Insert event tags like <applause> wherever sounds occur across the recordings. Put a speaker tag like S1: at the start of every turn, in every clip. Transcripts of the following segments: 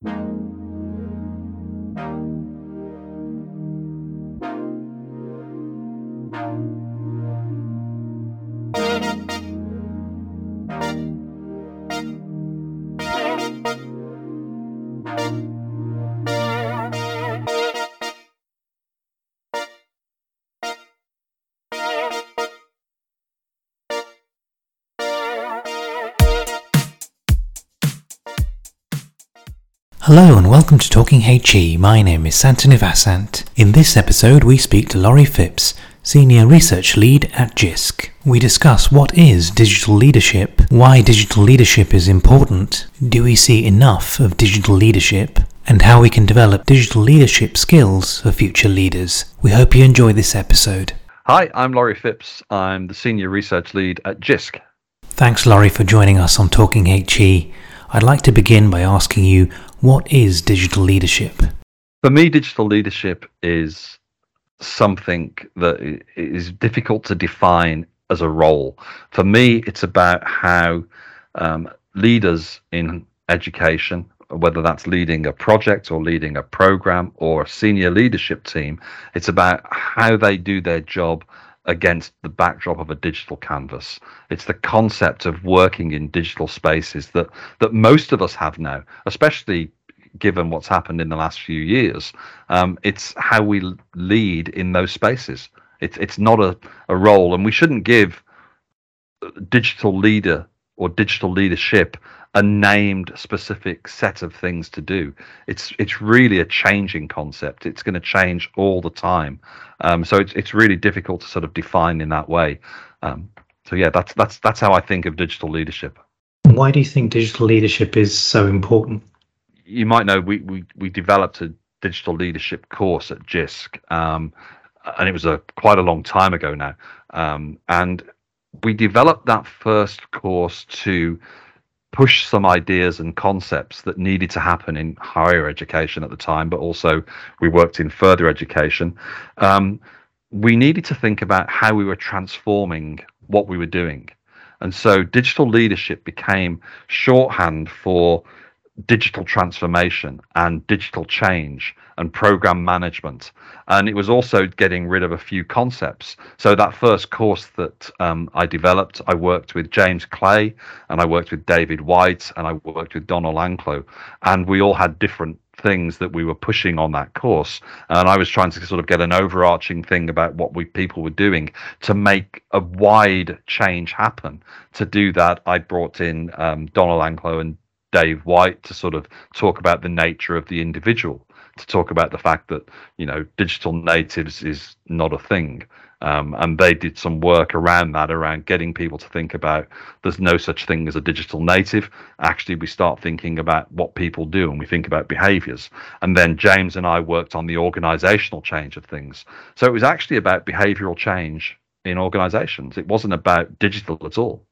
S1: Música Hello and welcome to Talking HE. My name is Santanu Vasant. In this episode, we speak to Lawrie Phipps, Senior Research Lead at JISC. We discuss what is digital leadership, why digital leadership is important, do we see enough of digital leadership, and how we can develop digital leadership skills for future leaders. We hope you enjoy this episode.
S2: Hi, I'm Lawrie Phipps. I'm the Senior Research Lead at JISC.
S1: Thanks, Lawrie, for joining us on Talking HE. I'd like to begin by asking you what is digital leadership?
S2: For me, digital leadership is something that is difficult to define as a role. For me, it's about how um, leaders in education, whether that's leading a project or leading a program or a senior leadership team, it's about how they do their job against the backdrop of a digital canvas. It's the concept of working in digital spaces that that most of us have now, especially given what's happened in the last few years. Um, it's how we lead in those spaces. It's it's not a, a role, and we shouldn't give digital leader or digital leadership a named specific set of things to do. It's it's really a changing concept. It's going to change all the time. Um, so it's it's really difficult to sort of define in that way. Um, so yeah, that's that's that's how I think of digital leadership.
S1: Why do you think digital leadership is so important?
S2: You might know we we we developed a digital leadership course at JISC, um, and it was a quite a long time ago now. Um, and we developed that first course to push some ideas and concepts that needed to happen in higher education at the time, but also we worked in further education. Um, we needed to think about how we were transforming what we were doing. And so digital leadership became shorthand for digital transformation and digital change and program management. And it was also getting rid of a few concepts. So, that first course that um, I developed, I worked with James Clay and I worked with David White and I worked with Donna Lanclos. And we all had different things that we were pushing on that course and i was trying to sort of get an overarching thing about what we people were doing to make a wide change happen to do that i brought in um, Donna Lanclos and Dave White to sort of talk about the nature of the individual, to talk about the fact that you know digital natives is not a thing, um, and they did some work around that, around getting people to think about there's no such thing as a digital native. Actually, we start thinking about what people do, and we think about behaviours. And then James and I worked on the organisational change of things. So it was actually about behavioural change in organisations. It wasn't about digital at all.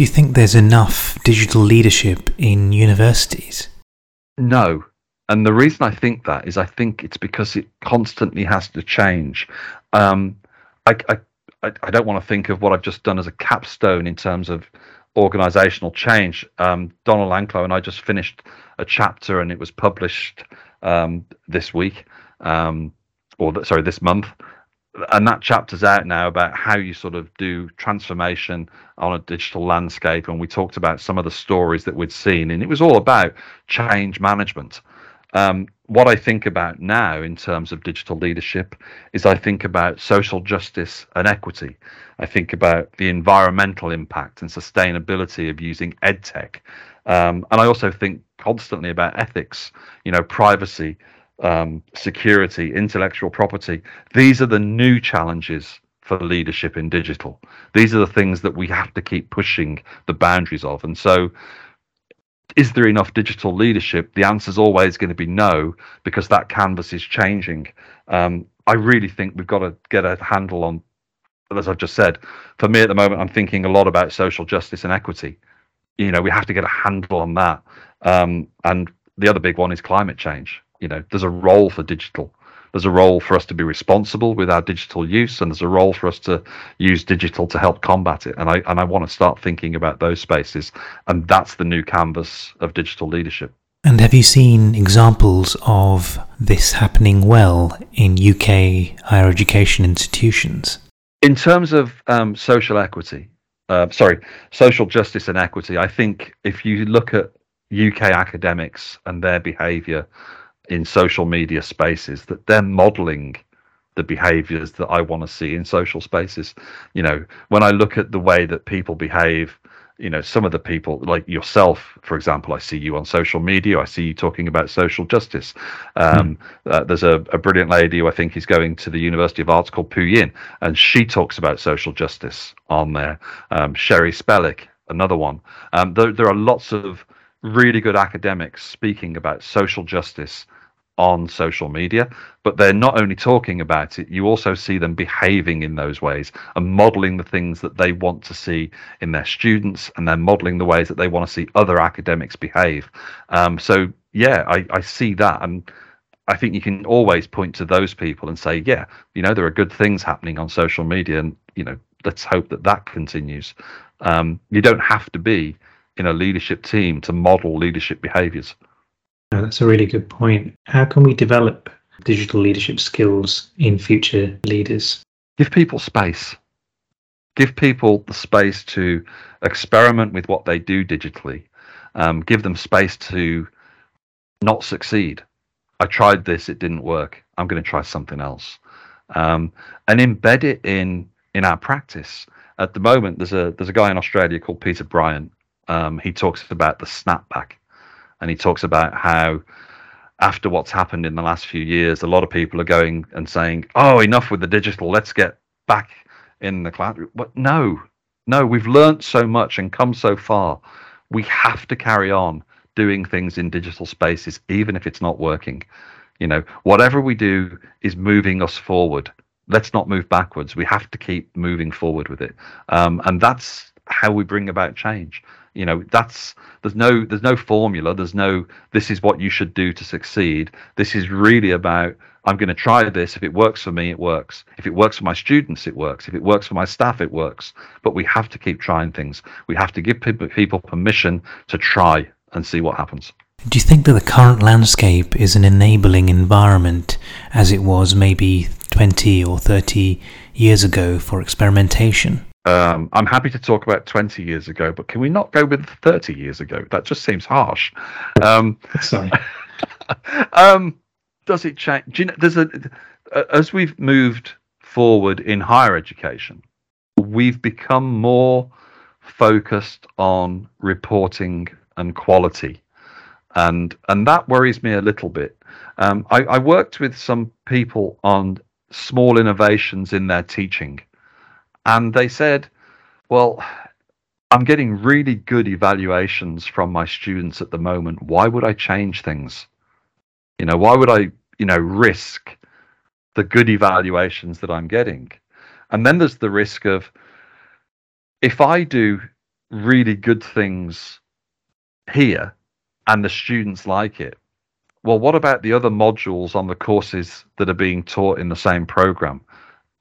S1: Do you think there's enough digital leadership in universities?
S2: No. And the reason I think that is I think it's because it constantly has to change. Um, I, I, I don't want to think of what I've just done as a capstone in terms of organizational change. Um, Donna Lanclos and I just finished a chapter and it was published um, this week, um, or th- sorry, this month and that chapter's out now about how you sort of do transformation on a digital landscape and we talked about some of the stories that we'd seen and it was all about change management. Um, what i think about now in terms of digital leadership is i think about social justice and equity. I think about the environmental impact and sustainability of using edtech um, and i also think constantly about ethics you know privacy um, security, intellectual property. These are the new challenges for leadership in digital. These are the things that we have to keep pushing the boundaries of. And so, is there enough digital leadership? The answer is always going to be no, because that canvas is changing. Um, I really think we've got to get a handle on, as I've just said, for me at the moment, I'm thinking a lot about social justice and equity. You know, we have to get a handle on that. Um, and the other big one is climate change you know there's a role for digital. There's a role for us to be responsible with our digital use and there's a role for us to use digital to help combat it. And i and i want to start thinking about those spaces and that's the new canvas of digital leadership.
S1: And have you seen examples of this happening well in UK higher education institutions?
S2: In terms of um, social equity, uh, sorry, social justice and equity, I think if you look at UK academics and their behaviour in social media spaces, that they're modelling the behaviours that I want to see in social spaces. You know, when I look at the way that people behave you know some of the people like yourself for example i see you on social media i see you talking about social justice um, mm. uh, there's a, a, brilliant lady who i think is going to the university of arts called pu yin and she talks about social justice on there um, Sherri Spelic another one um, there, there are lots of really good academics speaking about social justice on social media, but they're not only talking about it, you also see them behaving in those ways and modeling the things that they want to see in their students and they're modeling the ways that they want to see other academics behave. Um, so, yeah, I, I see that. And I think you can always point to those people and say, yeah, you know, there are good things happening on social media and, you know, let's hope that that continues. Um, you don't have to be in a leadership team to model leadership behaviors.
S3: No, that's a really good point. How can we develop digital leadership skills in future leaders?
S2: Give people space. Give people the space to experiment with what they do digitally. Um, give them space to not succeed. I tried this, it didn't work. I'm going to try something else. Um, and embed it in in our practice. At the moment, there's a there's a guy in Australia called Peter Bryant. Um, he talks about the snapback and he talks about how after what's happened in the last few years, a lot of people are going and saying, "Oh, enough with the digital. Let's get back in the cloud." But no, no, we've learned so much and come so far. We have to carry on doing things in digital spaces, even if it's not working. You know, whatever we do is moving us forward. Let's not move backwards. We have to keep moving forward with it, um, and that's how we bring about change. You know that's there's no there's no formula there's no this is what you should do to succeed. This is really about i'm going to try this if it works for me it works. If it works for my students it works. If it works for my staff it works. But we have to keep trying things. We have to give people permission to try and see what happens.
S1: Do you think that the current landscape is an enabling environment as it was maybe 20 or 30 years ago for experimentation
S2: um, I'm happy to talk about 20 years ago, but can we not go with 30 years ago? That just seems harsh. Um, <laughs>
S3: Sorry. <laughs>
S2: um, does it change? Do you know, there's a as we've moved forward in higher education, we've become more focused on reporting and quality, and and that worries me a little bit. Um, I, I worked with some people on small innovations in their teaching and they said, well, I'm getting really good evaluations from my students at the moment. Why would I change things? You know, why would I, you know, risk the good evaluations that I'm getting? And then there's the risk of if I do really good things here and the students like it, well, what about the other modules on the courses that are being taught in the same program?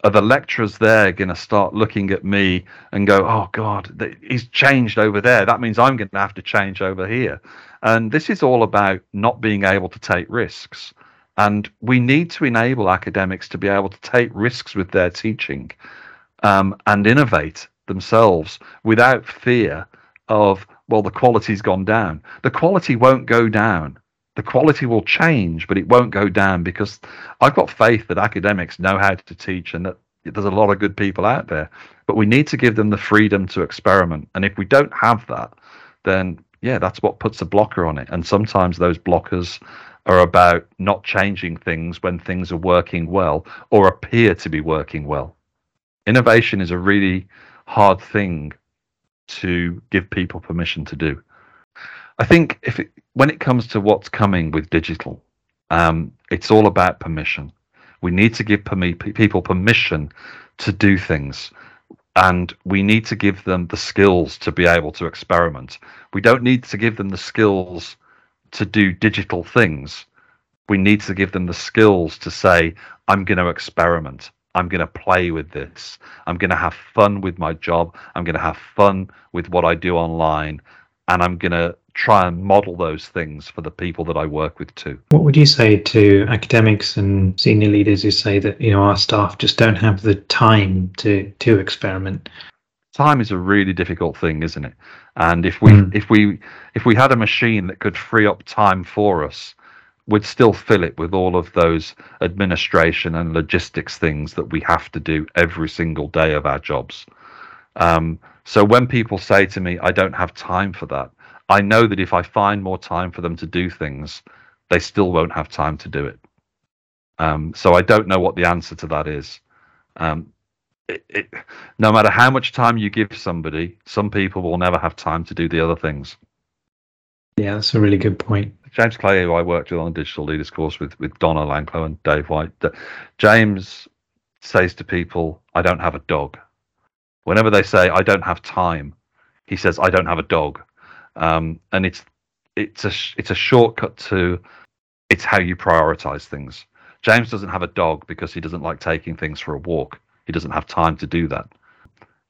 S2: Are the lecturers there going to start looking at me and go, "Oh God, he's changed over there. That means I'm going to have to change over here." And this is all about not being able to take risks. And we need to enable academics to be able to take risks with their teaching um, and innovate themselves without fear of, well, the quality's gone down. The quality won't go down the quality will change, but it won't go down because I've got faith that academics know how to teach and that there's a lot of good people out there. But we need to give them the freedom to experiment. And if we don't have that, then yeah, that's what puts a blocker on it. And sometimes those blockers are about not changing things when things are working well or appear to be working well. Innovation is a really hard thing to give people permission to do. I think if it, when it comes to what's coming with digital, um, it's all about permission. We need to give people permission to do things, and we need to give them the skills to be able to experiment. We don't need to give them the skills to do digital things. We need to give them the skills to say, I'm going to experiment. I'm going to play with this. I'm going to have fun with my job. I'm going to have fun with what I do online. And I'm going to try and model those things for the people that I work with too.
S3: What would you say to academics and senior leaders who say that you know our staff just don't have the time to to experiment?
S2: Time is a really difficult thing, isn't it? And if we
S3: Mm.
S2: if we if we had a machine that could free up time for us, we'd still fill it with all of those administration and logistics things that we have to do every single day of our jobs. Um, so when people say to me, I don't have time for that, I know that if I find more time for them to do things, they still won't have time to do it. Um, so I don't know what the answer to that is. Um, it, it, no matter how much time you give somebody, some people will never have time to do the other things.
S3: Yeah, that's a really good point.
S2: James Clay, who I worked with on the digital leaders course with with Donna Lanclos and Dave White, James says to people, "I don't have a dog." Whenever they say, "I don't have time," he says, "I don't have a dog," um, and it's it's a it's a shortcut to it's how you prioritize things. James doesn't have a dog because he doesn't like taking things for a walk. He doesn't have time to do that.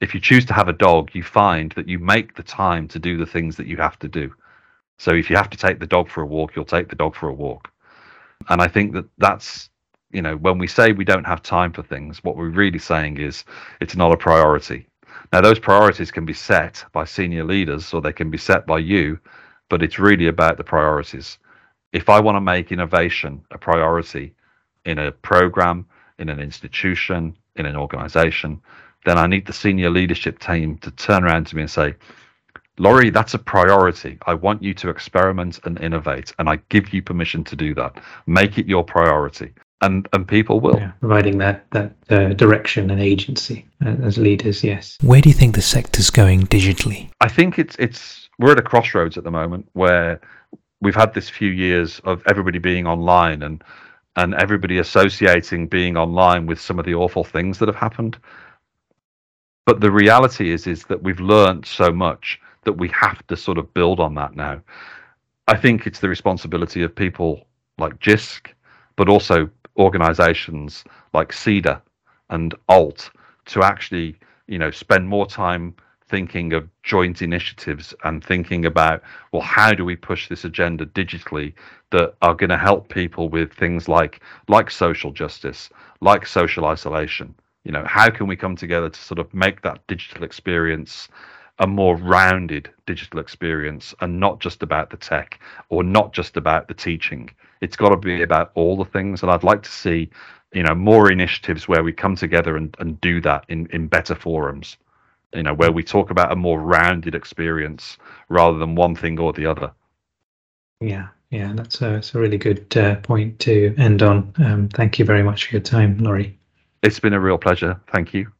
S2: If you choose to have a dog, you find that you make the time to do the things that you have to do. So if you have to take the dog for a walk, you'll take the dog for a walk. And I think that that's, you know, when we say we don't have time for things, what we're really saying is it's not a priority. Now, those priorities can be set by senior leaders or they can be set by you, but it's really about the priorities. If I want to make innovation a priority in a program, in an institution, in an organization, then I need the senior leadership team to turn around to me and say, Lawrie, that's a priority. I want you to experiment and innovate, and I give you permission to do that. Make it your priority, and and people will.
S3: Yeah, providing that that uh, direction and agency uh, as leaders. Yes.
S1: Where do you think the sector's going digitally?
S2: I think it's it's we're at a crossroads at the moment where we've had this few years of everybody being online and and everybody associating being online with some of the awful things that have happened. But the reality is is that we've learned so much that we have to sort of build on that now. I think it's the responsibility of people like JISC, but also organizations like SEDA and ALT to actually, you know, spend more time thinking of joint initiatives and thinking about, well, how do we push this agenda digitally that are going to help people with things like like social justice, like social isolation. You know, how can we come together to sort of make that digital experience a more rounded digital experience and not just about the tech or not just about the teaching. It's got to be about all the things. And I'd like to see, you know, more initiatives where we come together and, and do that in, in better forums, you know, where we talk about a more rounded experience rather than one thing or the other.
S3: Yeah. Yeah, that's a, that's a really good uh, point to end on. Um, thank you very much for your time, Lawrie.
S2: It's been a real pleasure. Thank you.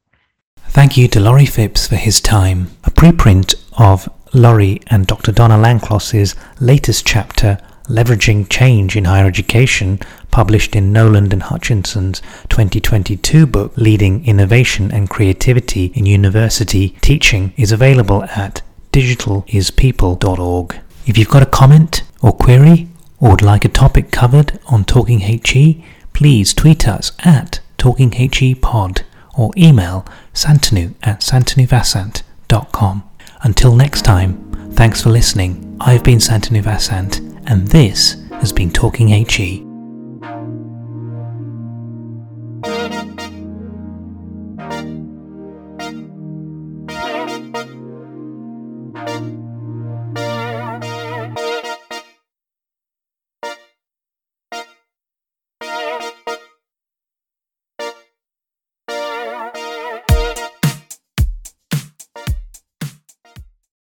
S1: Thank you to Lawrie Phipps for his time. A preprint of Lawrie and Dr. Donna Lanclos's latest chapter, Leveraging Change in Higher Education, published in Noland and Hutchinson's 2022 book, Leading Innovation and Creativity in University Teaching, is available at digitalispeople.org. If you've got a comment or query, or would like a topic covered on Talking HE, please tweet us at Talking HE Pod or email santanu at santanuvasant.com. Until next time, thanks for listening. I've been Santanu Vasant, and this has been Talking HE.